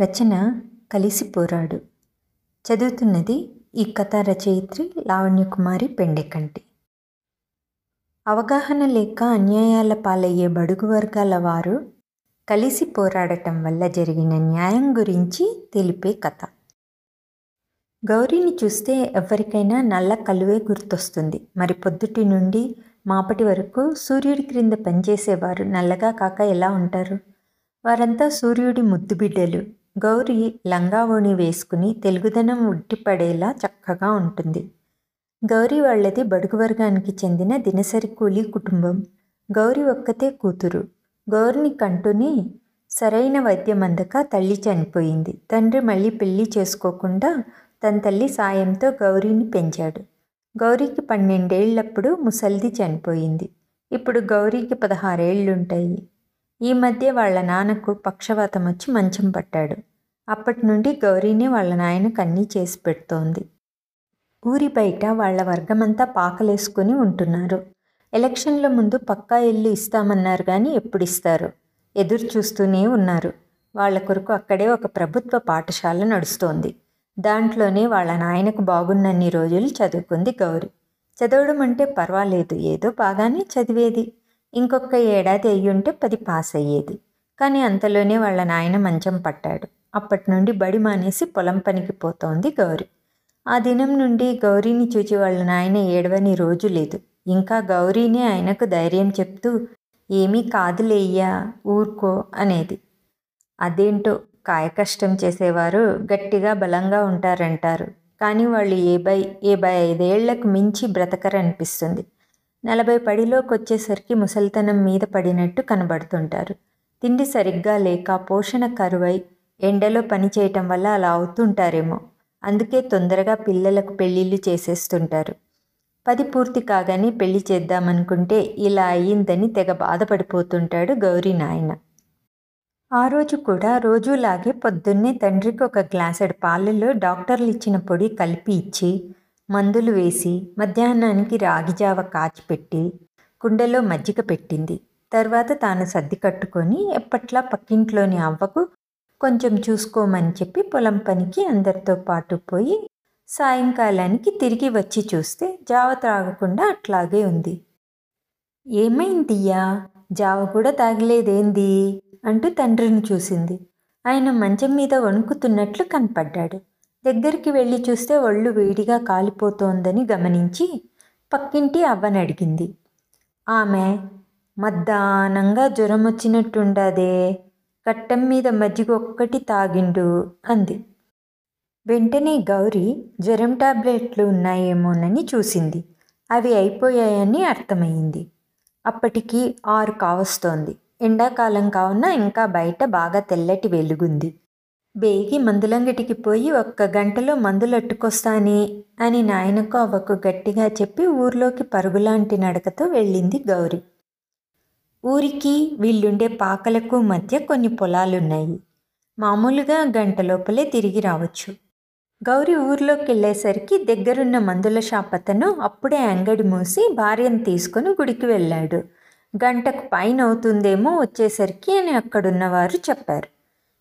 రచన కలిసిపోరాడు చదువుతున్నది ఈ కథ రచయిత్రి లావణ్యకుమారి పెండెకంటి. అవగాహన లేక అన్యాయాల పాలయ్యే బడుగు వర్గాల వారు కలిసి పోరాడటం వల్ల జరిగిన న్యాయం గురించి తెలిపే కథ. గౌరీని చూస్తే ఎవరికైనా నల్ల కలువే గుర్తొస్తుంది. మరి పొద్దుటి నుండి మాపటి వరకు సూర్యుడి క్రింద పనిచేసేవారు నల్లగా కాక ఎలా ఉంటారు? వారంతా సూర్యుడి ముద్దు బిడ్డలు గౌరీ లంగావోణి వేసుకుని తెలుగుదనం ఉట్టిపడేలా చక్కగా ఉంటుంది. గౌరీ వాళ్ళది బడుగు వర్గానికి చెందిన దినసరి కూలీ కుటుంబం. గౌరీ ఒక్కతే కూతురు. గౌరిని కంటూనే సరైన వైద్యం అందక తల్లి చనిపోయింది. తండ్రి మళ్ళీ పెళ్ళి చేసుకోకుండా తన తల్లి సాయంతో గౌరీని పెంచాడు. గౌరీకి పన్నెండేళ్ళప్పుడు ముసల్ది చనిపోయింది. ఇప్పుడు గౌరీకి పదహారేళ్ళుంటాయి ఈ మధ్య వాళ్ళ నాన్నకు పక్షవాతం వచ్చి మంచం పట్టాడు. అప్పటి నుండి గౌరీనే వాళ్ళ నాయనకు అన్నీ చేసి పెడుతోంది. ఊరి బయట వాళ్ళ వర్గమంతా పాకలేసుకుని ఉంటున్నారు. ఎలక్షన్ల ముందు పక్కా ఇల్లు ఇస్తామన్నారు కానీ ఎప్పుడు ఇస్తారు ఎదురు చూస్తూనే ఉన్నారు. వాళ్ళ కొరకు అక్కడే ఒక ప్రభుత్వ పాఠశాల నడుస్తోంది. దాంట్లోనే వాళ్ళ నాయనకు బాగున్నన్ని రోజులు చదువుకుంది గౌరీ. చదవడం అంటే పర్వాలేదు ఏదో బాగానే చదివేది. ఇంకొక ఏడాది అయ్యుంటే పది పాస్ అయ్యేది. కానీ అంతలోనే వాళ్ళ నాయన మంచం పట్టాడు. అప్పటి నుండి బడి మానేసి పొలం పనికి పోతోంది గౌరీ. ఆ దినం నుండి గౌరీని చూచి వాళ్ళ నాయన ఏడవని రోజు లేదు. ఇంకా గౌరీనే ఆయనకు ధైర్యం చెప్తూ ఏమీ కాదులేయ్యా ఊరుకో అనేది. అదేంటో కాయకష్టం చేసేవారు గట్టిగా బలంగా ఉంటారంటారు. కానీ వాళ్ళు ఏ బై ఏ బై ఐదేళ్ళకు మించి బ్రతకరనిపిస్తుంది. నలభై పడిలోకి వచ్చేసరికి ముసలితనం మీద పడినట్టు కనబడుతుంటారు. తిండి సరిగ్గా లేక పోషణ కరువై ఎండలో పని చేయటం వల్ల అలా అవుతుంటారేమో. అందుకే తొందరగా పిల్లలకు పెళ్ళిళ్ళు చేసేస్తుంటారు. పది పూర్తి కాగానే పెళ్ళి చేద్దామనుకుంటే ఇలా అయ్యిందని తెగ బాధపడిపోతుంటాడు గౌరీ నాయన. ఆ రోజు కూడా రోజులాగే పొద్దున్నే తండ్రికి ఒక గ్లాసెడ్ పాలలో డాక్టర్లు ఇచ్చిన పొడి కలిపి ఇచ్చి మందులు వేసి మధ్యాహ్నానికి రాగిజావ కాచిపెట్టి కుండలో మజ్జిగ పెట్టింది. తర్వాత తాను సర్ది కట్టుకొని ఎప్పట్లా పక్కింట్లోని అవ్వకు కొంచెం చూసుకోమని చెప్పి పొలం పనికి అందరితో పాటు పోయి సాయంకాలానికి తిరిగి వచ్చి చూస్తే జావ త్రాగకుండా అట్లాగే ఉంది. ఏమైందియ్యా? జావ కూడా తాగలేదేంది? అంటూ తండ్రిని చూసింది. ఆయన మంచం మీద వణుకుతున్నట్లు కనపడ్డాడు. దగ్గరికి వెళ్ళి చూస్తే ఒళ్ళు వేడిగా కాలిపోతోందని గమనించి పక్కింటి అవ్వని అడిగింది. ఆమె మద్దానంగా జ్వరం వచ్చినట్టుండదే కట్టం మీద మజ్జిగ ఒక్కటి తాగిండు అంది. వెంటనే గౌరీ జ్వరం టాబ్లెట్లు ఉన్నాయేమోనని చూసింది. అవి అయిపోయాయని అర్థమైంది అప్పటికి ఆరు కావస్తోంది. ఎండాకాలం కావున ఇంకా బయట బాగా తెల్లటి వెలుగుంది. బేగి మందులంగిటికి పోయి ఒక్క గంటలో మందులట్టుకొస్తాని అని నాయనకు అవ్వకు గట్టిగా చెప్పి ఊర్లోకి పరుగులాంటి నడకతో వెళ్ళింది గౌరీ. ఊరికి వీళ్ళుండే పాకలకు మధ్య కొన్ని పొలాలున్నాయి. మామూలుగా గంట లోపలే తిరిగి రావచ్చు. గౌరీ ఊర్లోకి వెళ్ళేసరికి దగ్గరున్న మందుల షాప్ అతను అప్పుడే అంగడి మూసి భార్యను తీసుకుని గుడికి వెళ్ళాడు. గంటకు పైన అవుతుందేమో వచ్చేసరికి అని అక్కడున్నవారు చెప్పారు.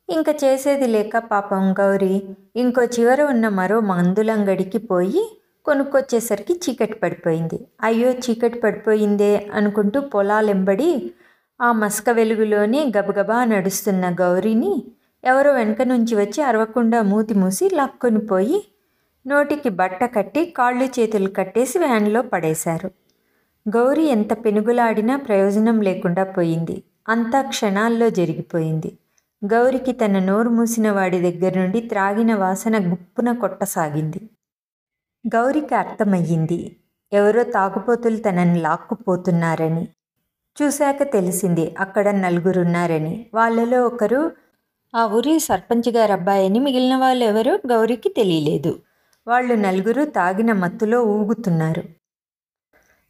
ఇంక చేసేది లేక పాపం గౌరీ. ఇంకో చివర ఉన్న మరో మందులంగడికి పోయి కొనుక్కొచ్చేసరికి చీకటి పడిపోయింది. అయ్యో చీకటి పడిపోయిందే అనుకుంటూ పొలాలెంబడి ఆ మస్క వెలుగులోనే గబగబా నడుస్తున్న గౌరీని ఎవరో వెనక నుంచి వచ్చి అరవకుండా మూతి మూసి లాక్కొని పోయి నోటికి బట్ట కట్టి కాళ్ళు చేతులు కట్టేసి వ్యాన్లో పడేశారు. గౌరీ ఎంత పెనుగులాడినా ప్రయోజనం లేకుండా పోయింది. అంతా క్షణాల్లో జరిగిపోయింది. గౌరికి తన నోరు మూసిన వాడి దగ్గర నుండి త్రాగిన వాసన గుప్పున కొట్టసాగింది. గౌరికి అర్థమయ్యింది ఎవరో తాగుపోతులు తనని లాక్కుపోతున్నారని. చూశాక తెలిసింది అక్కడ నలుగురున్నారని. వాళ్ళలో ఒకరు ఆ ఊరి సర్పంచ్ గారు అబ్బాయని మిగిలిన వాళ్ళు ఎవరో గౌరికి తెలియలేదు. వాళ్ళు నలుగురు తాగిన మత్తులో ఊగుతున్నారు.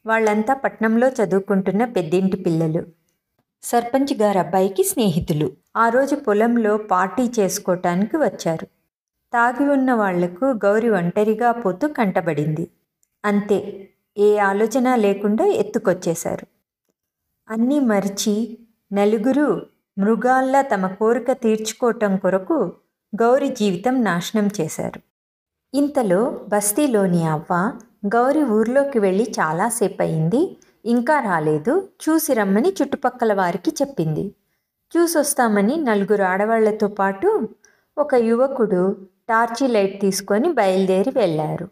వాళ్ళంతా పట్నంలో చదువుకుంటున్న పెద్దింటి పిల్లలు. సర్పంచ్ గారు అబ్బాయికి స్నేహితులు. ఆ రోజు పొలంలో పార్టీ చేసుకోవటానికి వచ్చారు. తాగి ఉన్న వాళ్ళకు గౌరి ఒంటరిగా పోతూ కంటబడింది. అంతే ఏ ఆలోచన లేకుండా ఎత్తుకొచ్చేశారు. అన్నీ మరిచి నలుగురు మృగాల్లా తమ కోరిక తీర్చుకోవటం కొరకు గౌరి జీవితం నాశనం చేశారు. ఇంతలో బస్తీలోని అవ్వ గౌరి ఊర్లోకి వెళ్ళి చాలాసేపు అయింది ఇంకా రాలేదు. చూసి రమ్మని చుట్టుపక్కల వారికి చెప్పింది. చూసొస్తామని నలుగురు ఆడవాళ్ళతో పాటు ఒక యువకుడు టార్చి లైట్ తీసుకొని బయలుదేరి వెళ్ళారు.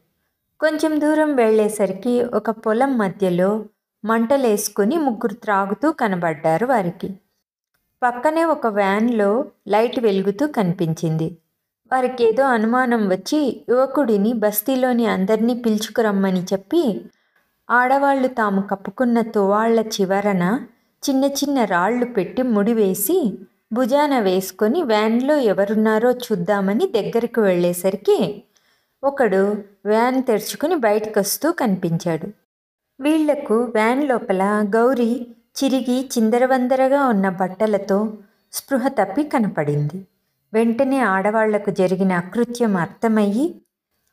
కొంచెం దూరం వెళ్ళేసరికి ఒక పొలం మధ్యలో మంటలేసుకుని ముగ్గురు త్రాగుతూ కనబడ్డారు వారికి. పక్కనే ఒక వ్యాన్లో లైట్ వెలుగుతూ కనిపించింది. వారికి ఏదో అనుమానం వచ్చి యువకుడిని బస్తీలోని అందరినీ పిలుచుకురమ్మని చెప్పి ఆడవాళ్ళు తాము కప్పుకున్న తువాళ్ళ చివరన చిన్న చిన్న రాళ్ళు పెట్టి ముడివేసి భుజాన వేసుకొని వ్యాన్లో ఎవరున్నారో చూద్దామని దగ్గరికి వెళ్ళేసరికి ఒకడు వ్యాన్ తెరుచుకుని బయటకొస్తూ కనిపించాడు. వీళ్ళకు వ్యాన్ లోపల గౌరీ చిరిగి చిందరవందరగా ఉన్న బట్టలతో స్పృహ తప్పి కనపడింది. వెంటనే ఆడవాళ్ళకు జరిగిన అకృత్యం అర్థమయ్యి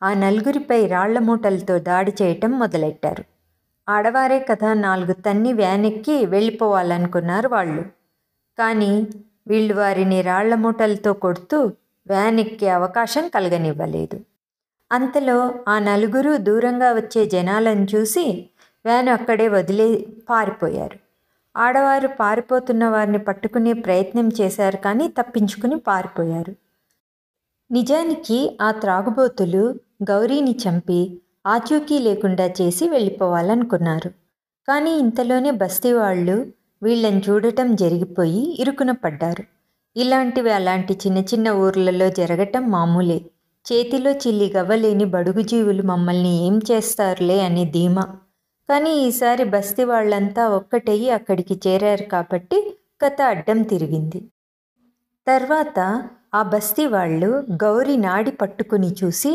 ఆ నలుగురిపై రాళ్ళ మూటలతో దాడి చేయటం మొదలెట్టారు. ఆడవారే కదా నాలుగు తన్ని వ్యాన్ ఎక్కి వెళ్ళిపోవాలనుకున్నారు వాళ్ళు. కానీ వీళ్ళు వారిని రాళ్ళ మూటలతో కొడుతూ వ్యాన్ ఎక్కే అవకాశం కలగనివ్వలేదు. అంతలో ఆ నలుగురు దూరంగా వచ్చే జనాలను చూసి వ్యాన్ అక్కడే వదిలే పారిపోయారు. ఆడవారు పారిపోతున్న వారిని పట్టుకునే ప్రయత్నం చేశారు కానీ తప్పించుకుని పారిపోయారు. నిజానికి ఆ త్రాగుబోతులు గౌరీని చంపి ఆచూకీ లేకుండా చేసి వెళ్ళిపోవాలనుకున్నారు. కానీ ఇంతలోనే బస్తీ వాళ్ళు వీళ్ళని చూడటం జరిగిపోయి ఇరుకున పడ్డారు. ఇలాంటివి అలాంటి చిన్న చిన్న ఊర్లలో జరగటం మామూలే. చేతిలో చిల్లి గవ్వలేని బడుగు జీవులు మమ్మల్ని ఏం చేస్తారులే అనే ధీమా. కానీ ఈసారి బస్తీ వాళ్ళంతా ఒక్కటయ్యి అక్కడికి చేరారు కాబట్టి కథ అడ్డం తిరిగింది. తర్వాత ఆ బస్తీ వాళ్ళు గౌరి నాడి పట్టుకుని చూసి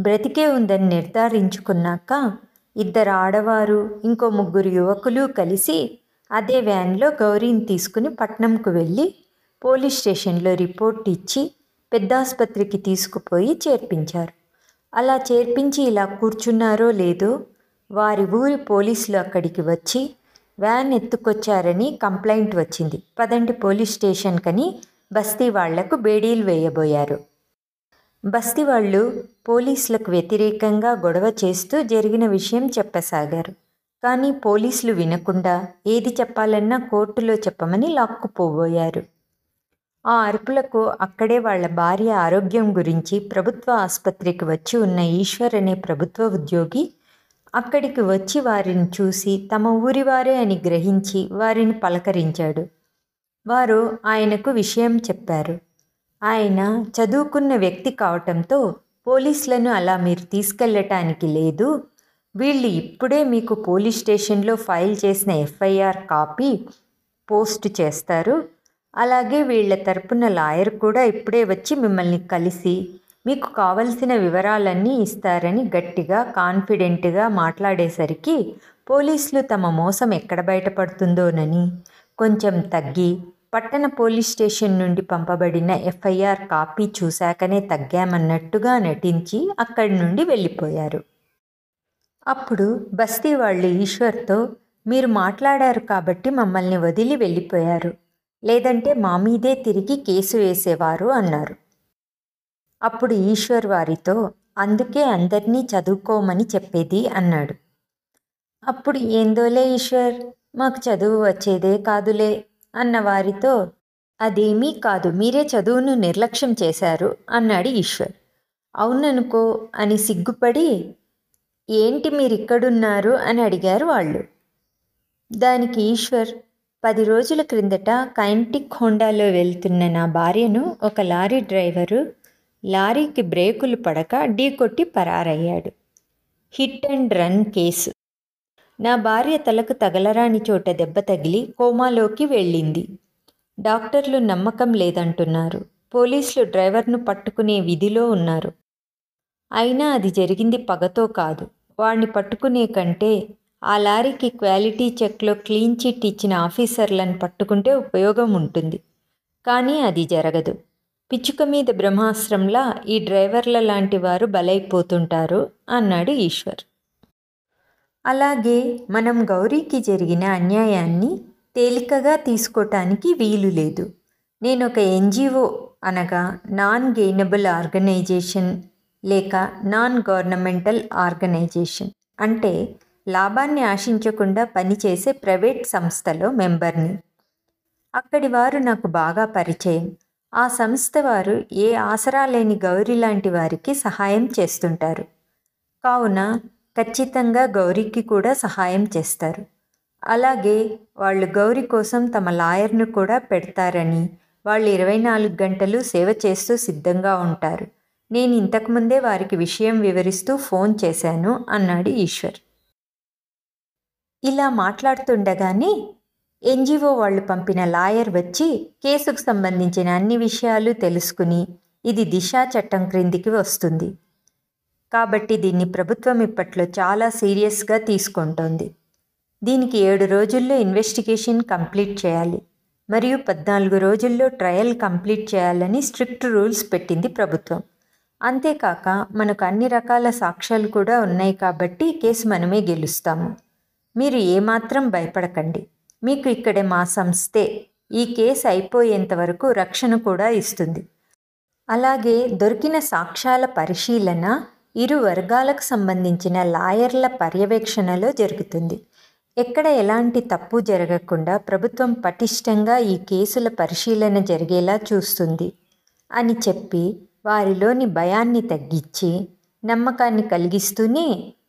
బ్రతికే ఉందని నిర్ధారించుకున్నాక ఇద్దరు ఆడవారు ఇంకో ముగ్గురు యువకులు కలిసి అదే వ్యాన్లో గౌరీని తీసుకుని పట్నంకు వెళ్ళి పోలీస్ స్టేషన్లో రిపోర్ట్ ఇచ్చి పెద్దాసుపత్రికి తీసుకుపోయి చేర్పించారు. అలా చేర్పించి ఇలా కూర్చున్నారో లేదో వారి ఊరి పోలీసులు అక్కడికి వచ్చి వ్యాన్ ఎత్తుకొచ్చారని కంప్లైంట్ వచ్చింది. పదండి పోలీస్ స్టేషన్కని బస్తీ వాళ్ళకు బేడీలు వేయబోయారు. బస్తీ వాళ్ళు పోలీసులకు వ్యతిరేకంగా గొడవ చేస్తూ జరిగిన విషయం చెప్పసాగారు. కానీ పోలీసులు వినకుండా ఏది చెప్పాలన్నా కోర్టులో చెప్పమని లాక్కుపోబోయారు. ఆ అరుపులకు అక్కడే వాళ్ళ భార్య ఆరోగ్యం గురించి ప్రభుత్వ ఆసుపత్రికి వచ్చి ఉన్న ఈశ్వర్ అనే ప్రభుత్వ ఉద్యోగి అక్కడికి వచ్చి వారిని చూసి తమ ఊరివారే అని గ్రహించి వారిని పలకరించాడు. వారు ఆయనకు విషయం చెప్పారు. ఆయన చదువుకున్న వ్యక్తి కావటంతో పోలీసులను అలా మీరు తీసుకెళ్ళటానికి లేదు. వీళ్ళు ఇప్పుడే మీకు పోలీస్ స్టేషన్లో ఫైల్ చేసిన ఎఫ్ఐఆర్ కాపీ పోస్ట్ చేస్తారు. అలాగే వీళ్ళ తరపున లాయర్ కూడా ఇప్పుడే వచ్చి మిమ్మల్ని కలిసి మీకు కావలసిన వివరాలన్నీ ఇస్తారని గట్టిగా కాన్ఫిడెంట్గా మాట్లాడేసరికి పోలీసులు తమ మోసం ఎక్కడ బయటపడుతుందోనని కొంచెం తగ్గి పట్టణ పోలీస్ స్టేషన్ నుండి పంపబడిన ఎఫ్ఐఆర్ కాపీ చూశాకనే తగ్గామన్నట్టుగా నటించి అక్కడి నుండి వెళ్ళిపోయారు. అప్పుడు బస్తీ వాళ్ళు ఈశ్వర్తో మీరు మాట్లాడారు కాబట్టి మమ్మల్ని వదిలి వెళ్ళిపోయారు. లేదంటే మా మీదే తిరిగి కేసు వేసేవారు అన్నారు. అప్పుడు ఈశ్వర్ వారితో అందుకే అందరినీ చదువుకోమని చెప్పేది అన్నాడు. అప్పుడు ఏందోలే ఈశ్వర్ మాకు చదువు వచ్చేదే కాదులే. అన్న వారితో అదేమీ కాదు మీరే చదువును నిర్లక్ష్యం చేశారు అన్నాడు ఈశ్వర్. అవుననుకో అని సిగ్గుపడి ఏంటి మీరిక్కడున్నారు అని అడిగారు వాళ్ళు. దానికి ఈశ్వర్ పది రోజుల క్రిందట కైంటిక్ హోండాలో వెళ్తున్న నా భార్యను ఒక లారీ డ్రైవరు లారీకి బ్రేకులు పడక ఢీకొట్టి పరారయ్యాడు. Hit and run case. నా భార్య తలకు తగలరాని చోట దెబ్బ తగిలి కోమాలోకి వెళ్ళింది. డాక్టర్లు నమ్మకం లేదంటున్నారు. పోలీసులు డ్రైవర్ను పట్టుకునే విధిలో ఉన్నారు. అయినా అది జరిగింది పగతో కాదు. వాడిని పట్టుకునే కంటే ఆ లారీకి క్వాలిటీ చెక్లో క్లీన్ చిట్ ఇచ్చిన ఆఫీసర్లను పట్టుకుంటే ఉపయోగం ఉంటుంది. కానీ అది జరగదు. పిచ్చుక మీద బ్రహ్మాస్త్రంలా ఈ డ్రైవర్ల లాంటి వారు బలైపోతుంటారు అన్నాడు ఈశ్వర్. అలాగే మనం గౌరీకి జరిగిన అన్యాయాన్ని తేలికగా తీసుకోవటానికి వీలు లేదు. నేను ఒక ఎన్జిఓ అనగా నాన్ గెయినబుల్ ఆర్గనైజేషన్ లేక నాన్ గవర్నమెంటల్ ఆర్గనైజేషన్. అంటే లాభాన్ని ఆశించకుండా పనిచేసే ప్రైవేట్ సంస్థలో మెంబర్ని. అక్కడి వారు నాకు బాగా పరిచయం. ఆ సంస్థ వారు ఏ ఆసరా లేని గౌరీ లాంటి వారికి సహాయం చేస్తుంటారు. కావున ఖచ్చితంగా గౌరీకి కూడా సహాయం చేస్తారు. అలాగే వాళ్ళు గౌరీ కోసం తమ లాయర్ను కూడా పెడతారని వాళ్ళు ఇరవై నాలుగు గంటలు సేవ చేస్తూ సిద్ధంగా ఉంటారు. నేను ఇంతకుముందే వారికి విషయం వివరిస్తూ ఫోన్ చేశాను అన్నాడు ఈశ్వర్. ఇలా మాట్లాడుతుండగానే ఎన్జిఓ వాళ్ళు పంపిన లాయర్ వచ్చి కేసుకు సంబంధించిన అన్ని విషయాలు తెలుసుకుని ఇది దిశా చట్టం క్రిందికి వస్తుంది. కాబట్టి దీన్ని ప్రభుత్వం ఇప్పట్లో చాలా సీరియస్గా తీసుకుంటోంది. దీనికి ఏడు రోజుల్లో ఇన్వెస్టిగేషన్ కంప్లీట్ చేయాలి మరియు పద్నాలుగు రోజుల్లో ట్రయల్ కంప్లీట్ చేయాలని స్ట్రిక్ట్ రూల్స్ పెట్టింది ప్రభుత్వం. అంతేకాక మనకు అన్ని రకాల సాక్ష్యాలు కూడా ఉన్నాయి కాబట్టి కేసు మనమే గెలుస్తాము. మీరు ఏమాత్రం భయపడకండి. మీకు ఇక్కడే మా సంస్థే. ఈ కేసు అయిపోయేంత వరకు రక్షణ కూడా ఇస్తుంది. అలాగే దొరికిన సాక్ష్యాల పరిశీలన ఇరు వర్గాలకు సంబంధించిన లాయర్ల పర్యవేక్షణలో జరుగుతుంది. ఎక్కడ ఎలాంటి తప్పు జరగకుండా ప్రభుత్వం పటిష్టంగా ఈ కేసుల పరిశీలన జరిగేలా చూస్తుంది అని చెప్పి వారిలోని భయాన్ని తగ్గించి నమ్మకాన్ని కలిగిస్తూనే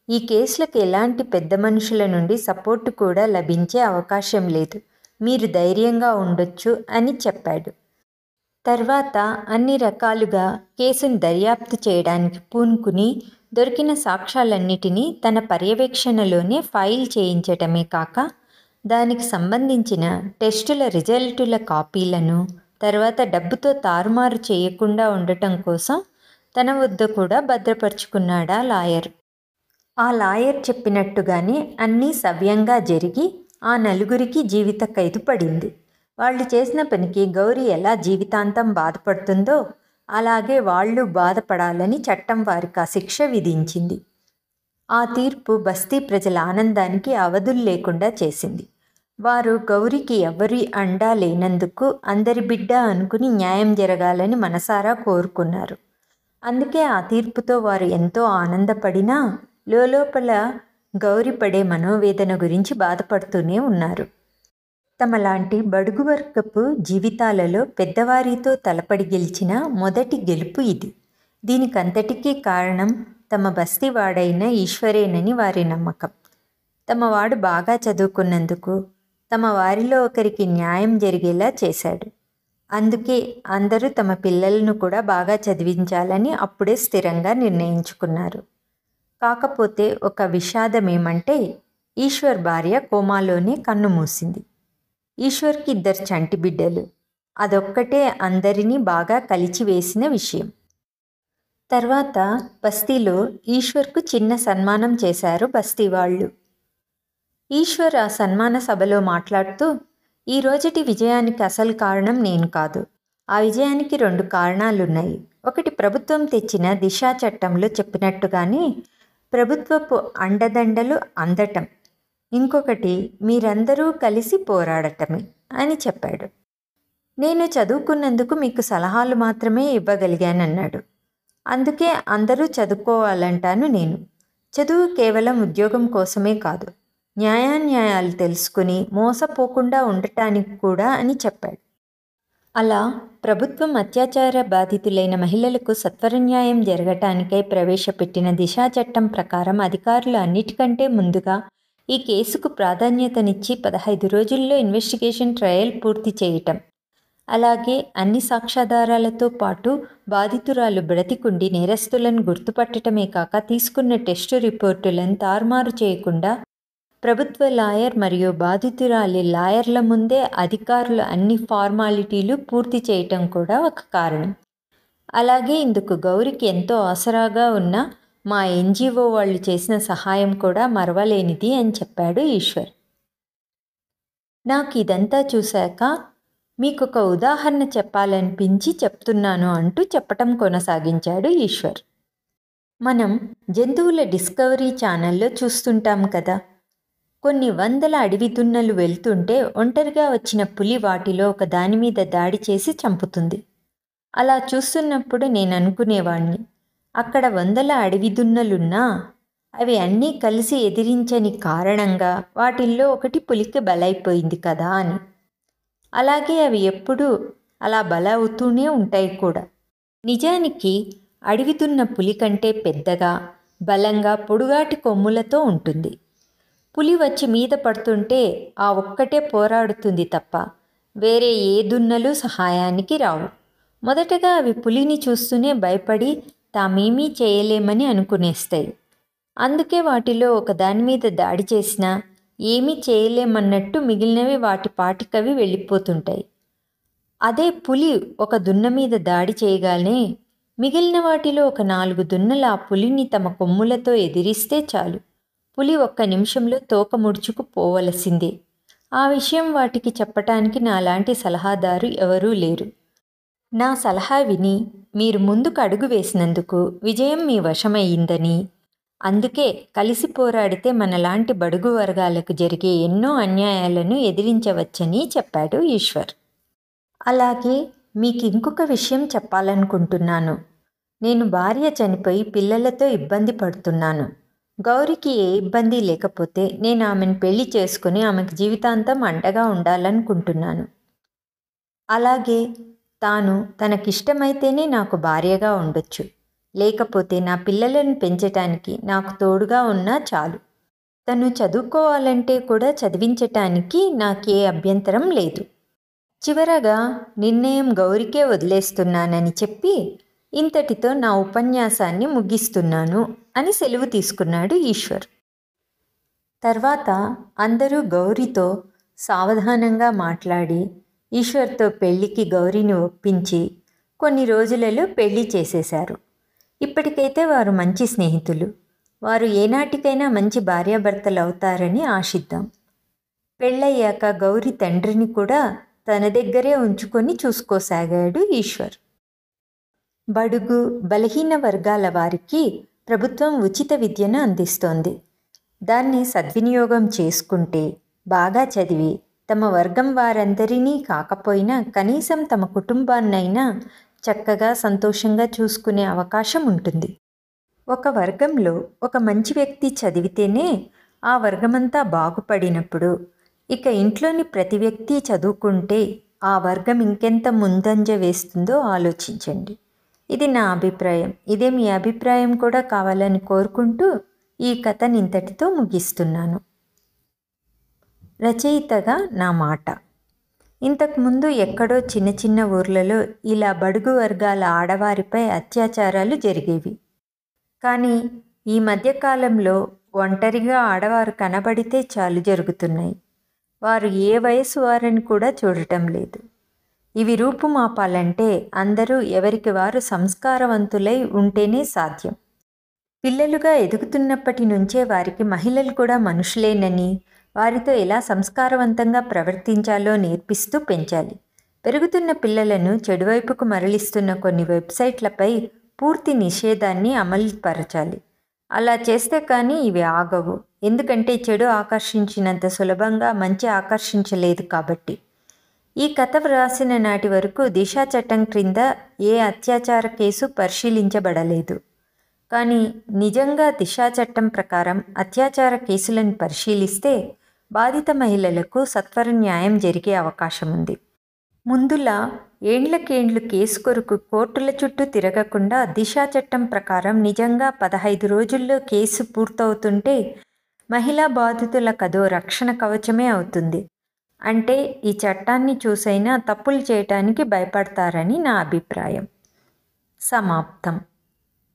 ఈ కేసులకు ఎలాంటి పెద్ద మనుషుల నుండి సపోర్టు కూడా లభించే అవకాశం లేదు. మీరు ధైర్యంగా ఉండొచ్చు అని చెప్పాడు. తర్వాత అన్ని రకాలుగా కేసును దర్యాప్తు చేయడానికి పూనుకుని దొరికిన సాక్ష్యాలన్నిటినీ తన పర్యవేక్షణలోనే ఫైల్ చేయించటమే కాక దానికి సంబంధించిన టెస్టుల రిజల్టుల కాపీలను తర్వాత డబ్బుతో తారుమారు చేయకుండా ఉండటం కోసం తన వద్ద కూడా భద్రపరుచుకున్నాడా లాయర్. ఆ లాయర్ చెప్పినట్టుగానే అన్నీ సవ్యంగా జరిగి ఆ నలుగురికి జీవిత ఖైదు పడింది. వాళ్ళు చేసిన పనికి గౌరీ ఎలా జీవితాంతం బాధపడుతుందో అలాగే వాళ్ళు బాధపడాలని చట్టం వారికి ఆ శిక్ష విధించింది. ఆ తీర్పు బస్తీ ప్రజల ఆనందానికి అవధులు లేకుండా చేసింది. వారు గౌరికి ఎవరి అండా లేనందుకు అందరి బిడ్డ అనుకుని న్యాయం జరగాలని మనసారా కోరుకున్నారు. అందుకే ఆ తీర్పుతో వారు ఎంతో ఆనందపడినా లోపల గౌరి పడే మనోవేదన గురించి బాధపడుతూనే ఉన్నారు. తమలాంటి బడుగు వర్గపు జీవితాలలో పెద్దవారితో తలపడి గెలిచిన మొదటి గెలుపు ఇది. దీనికంతటికీ కారణం తమ బస్తీవాడైన ఈశ్వరేనని వారి నమ్మకం. తమ వాడు బాగా చదువుకున్నందుకు తమ వారిలో ఒకరికి న్యాయం జరిగేలా చేశాడు. అందుకే అందరూ తమ పిల్లలను కూడా బాగా చదివించాలని అప్పుడే స్థిరంగా నిర్ణయించుకున్నారు. కాకపోతే ఒక విషాదం ఏమంటే ఈశ్వర్ భార్య కోమాలోనే కన్ను మూసింది. ఈశ్వర్కి ఇద్దరు చంటి బిడ్డలు. అదొక్కటే అందరినీ బాగా కలిచివేసిన విషయం. తర్వాత బస్తీలో ఈశ్వర్కు చిన్న సన్మానం చేశారు బస్తీ వాళ్ళు. ఈశ్వర్ ఆ సన్మాన సభలో మాట్లాడుతూ ఈ రోజుటి విజయానికి అసలు కారణం నేను కాదు. ఆ విజయానికి రెండు కారణాలున్నాయి. ఒకటి ప్రభుత్వం తెచ్చిన దిశా చట్టంలో చెప్పినట్టుగానే ప్రభుత్వపు అండదండలు అందటం. ఇంకొకటి మీరందరూ కలిసి పోరాడటమే అని చెప్పాడు. నేను చదువుకున్నందుకు మీకు సలహాలు మాత్రమే ఇవ్వగలిగానన్నాడు. అందుకే అందరూ చదువుకోవాలంటాను నేను. చదువు కేవలం ఉద్యోగం కోసమే కాదు. న్యాయాన్యాయాలు తెలుసుకుని మోసపోకుండా ఉండటానికి కూడా అని చెప్పాడు. అలా ప్రభుత్వం అత్యాచార బాధితులైన మహిళలకు సత్వర న్యాయం జరగటానికై ప్రవేశపెట్టిన దిశా చట్టం ప్రకారం అధికారులు అన్నిటికంటే ముందుగా ఈ కేసుకు ప్రాధాన్యతనిచ్చి పదహైదు రోజుల్లో ఇన్వెస్టిగేషన్ ట్రయల్ పూర్తి చేయటం. అలాగే అన్ని సాక్ష్యాధారాలతో పాటు బాధితురాలు బ్రతికుండి నేరస్తులను గుర్తుపట్టడమే కాక తీసుకున్న టెస్టు రిపోర్టులను తారుమారు చేయకుండా ప్రభుత్వ లాయర్ మరియు బాధితురాలి లాయర్ల ముందే అధికారులు అన్ని ఫార్మాలిటీలు పూర్తి చేయటం కూడా ఒక కారణం. అలాగే ఇందుకు గౌరికి ఎంతో ఆసరాగా ఉన్న మా ఎన్జిఓ వాళ్ళు చేసిన సహాయం కూడా మరవలేనిది అని చెప్పాడు ఈశ్వర్. నాకు ఇదంతా చూశాక మీకు ఒక ఉదాహరణ చెప్పాలనిపించి చెప్తున్నాను అంటూ చెప్పటం కొనసాగించాడు ఈశ్వర్. మనం జంతువుల డిస్కవరీ ఛానల్లో చూస్తుంటాం కదా. కొన్ని వందల అడవి దున్నలు వెళ్తుంటే ఒంటరిగా వచ్చిన పులి వాటిలో ఒక దాని మీద దాడి చేసి చంపుతుంది. అలా చూస్తున్నప్పుడు నేను అనుకునేవాణ్ణి అక్కడ వందల అడవి దున్నలున్నా అవి అన్నీ కలిసి ఎదిరించని కారణంగా వాటిల్లో ఒకటి పులికి బలైపోయింది కదా అని. అలాగే అవి ఎప్పుడూ అలా బల అవుతూనే ఉంటాయి కూడా. నిజానికి అడవి దున్న పులి కంటే పెద్దగా బలంగా పొడుగాటి కొమ్ములతో ఉంటుంది. పులి వచ్చి మీద పడుతుంటే ఆ ఒక్కటే పోరాడుతుంది తప్ప వేరే ఏ దున్నలు సహాయానికి రావు. మొదటగా అవి పులిని చూస్తూనే భయపడి తామేమీ చేయలేమని అనుకునేస్తాయి. అందుకే వాటిలో ఒక దాని మీద దాడి చేసినా ఏమీ చేయలేమన్నట్టు మిగిలినవి వాటి పాటికవి వెళ్ళిపోతుంటాయి. అదే పులి ఒక దున్న మీద దాడి చేయగానే మిగిలిన వాటిలో ఒక నాలుగు దున్నలు ఆ పులిని తమ కొమ్ములతో ఎదిరిస్తే చాలు. పులి ఒక్క నిమిషంలో తోక ముడుచుకు పోవలసిందే. ఆ విషయం వాటికి చెప్పటానికి నాలాంటి సలహాదారు ఎవరూ లేరు. నా సలహా విని మీరు ముందుకు అడుగు వేసినందుకు విజయం మీ వశమయ్యిందని. అందుకే కలిసి పోరాడితే మనలాంటి బడుగు వర్గాలకు జరిగే ఎన్నో అన్యాయాలను ఎదిరించవచ్చని చెప్పాడు ఈశ్వర్. అలాగే మీకు ఇంకొక విషయం చెప్పాలనుకుంటున్నాను. నేను భార్య చనిపోయి పిల్లలతో ఇబ్బంది పడుతున్నాను. గౌరికి ఏ ఇబ్బంది లేకపోతే నేను ఆమెను పెళ్ళి చేసుకుని ఆమెకు జీవితాంతం అండగా ఉండాలనుకుంటున్నాను. అలాగే తాను తనకిష్టమైతేనే నాకు భార్యగా ఉండొచ్చు. లేకపోతే నా పిల్లలను పెంచటానికి నాకు తోడుగా ఉన్నా చాలు. తను చదువుకోవాలంటే కూడా చదివించటానికి నాకే అభ్యంతరం లేదు. చివరగా నిర్ణయం గౌరికే వదిలేస్తున్నానని చెప్పి ఇంతటితో నా ఉపన్యాసాన్ని ముగిస్తున్నాను అని సెలవు తీసుకున్నాడు ఈశ్వర్. తర్వాత అందరూ గౌరితో సావధానంగా మాట్లాడి ఈశ్వర్తో పెళ్ళికి గౌరిని ఒప్పించి కొన్ని రోజులలో పెళ్ళి చేసేశారు. ఇప్పటికైతే వారు మంచి స్నేహితులు. వారు ఏనాటికైనా మంచి భార్యాభర్తలు అవుతారని ఆశిద్దాం. పెళ్ళయ్యాక గౌరి తండ్రిని కూడా తన దగ్గరే ఉంచుకొని చూసుకోసాగాడు ఈశ్వర్. బడుగు బలహీన వర్గాల వారికి ప్రభుత్వం ఉచిత విద్యను అందిస్తోంది. దాన్ని సద్వినియోగం చేసుకుంటే బాగా చదివి తమ వర్గం వారందరినీ కాకపోయినా కనీసం తమ కుటుంబాన్నైనా చక్కగా సంతోషంగా చూసుకునే అవకాశం ఉంటుంది. ఒక వర్గంలో ఒక మంచి వ్యక్తి చదివితేనే ఆ వర్గమంతా బాగుపడినప్పుడు ఇక ఇంట్లోని ప్రతి వ్యక్తి చదువుకుంటే ఆ వర్గం ఇంకెంత ముందంజ వేస్తుందో ఆలోచించండి. ఇది నా అభిప్రాయం. ఇదే మీ అభిప్రాయం కూడా కావాలని కోరుకుంటూ ఈ కథని ఇంతటితో ముగిస్తున్నాను. రచయితగా నా మాట. ఇంతకుముందు ఎక్కడో చిన్న చిన్న ఊర్లలో ఇలా బడుగు వర్గాల ఆడవారిపై అత్యాచారాలు జరిగేవి. కానీ ఈ మధ్యకాలంలో ఒంటరిగా ఆడవారు కనబడితే చాలు జరుగుతున్నాయి. వారు ఏ వయసు వారని కూడా చూడటం లేదు. ఇవి రూపుమాపాలంటే అందరూ ఎవరికి వారు సంస్కారవంతులై ఉంటేనే సాధ్యం. పిల్లలుగా ఎదుగుతున్నప్పటి నుంచే వారికి మహిళలు కూడా మనుషులేనని వారితో ఎలా సంస్కారవంతంగా ప్రవర్తించాలో నేర్పిస్తూ పెంచాలి. పెరుగుతున్న పిల్లలను చెడువైపుకు మరలిస్తున్న కొన్ని వెబ్సైట్లపై పూర్తి నిషేధాన్ని అమలుపరచాలి. అలా చేస్తే కానీ ఇవి ఆగవు. ఎందుకంటే చెడు ఆకర్షించినంత సులభంగా మంచి ఆకర్షించలేదు కాబట్టి. ఈ కథ వ్రాసిన నాటి వరకు దిశా చట్టం క్రింద ఏ అత్యాచార కేసు పరిశీలించబడలేదు. కానీ నిజంగా దిశా చట్టం ప్రకారం అత్యాచార కేసులను పరిశీలిస్తే బాధిత మహిళలకు సత్వర న్యాయం జరిగే అవకాశం ఉంది ముందులా ఏండ్లకేండ్లు కేసు కొరకు కోర్టుల చుట్టూ తిరగకుండా దిశా చట్టం ప్రకారం నిజంగా పదహైదు రోజుల్లో కేసు పూర్తవుతుంటే మహిళా బాధితుల అదో రక్షణ కవచమే అవుతుంది. అంటే ఈ చట్టాన్ని చూసైనా తప్పులు చేయటానికి భయపడతారని నా అభిప్రాయం. సమాప్తం.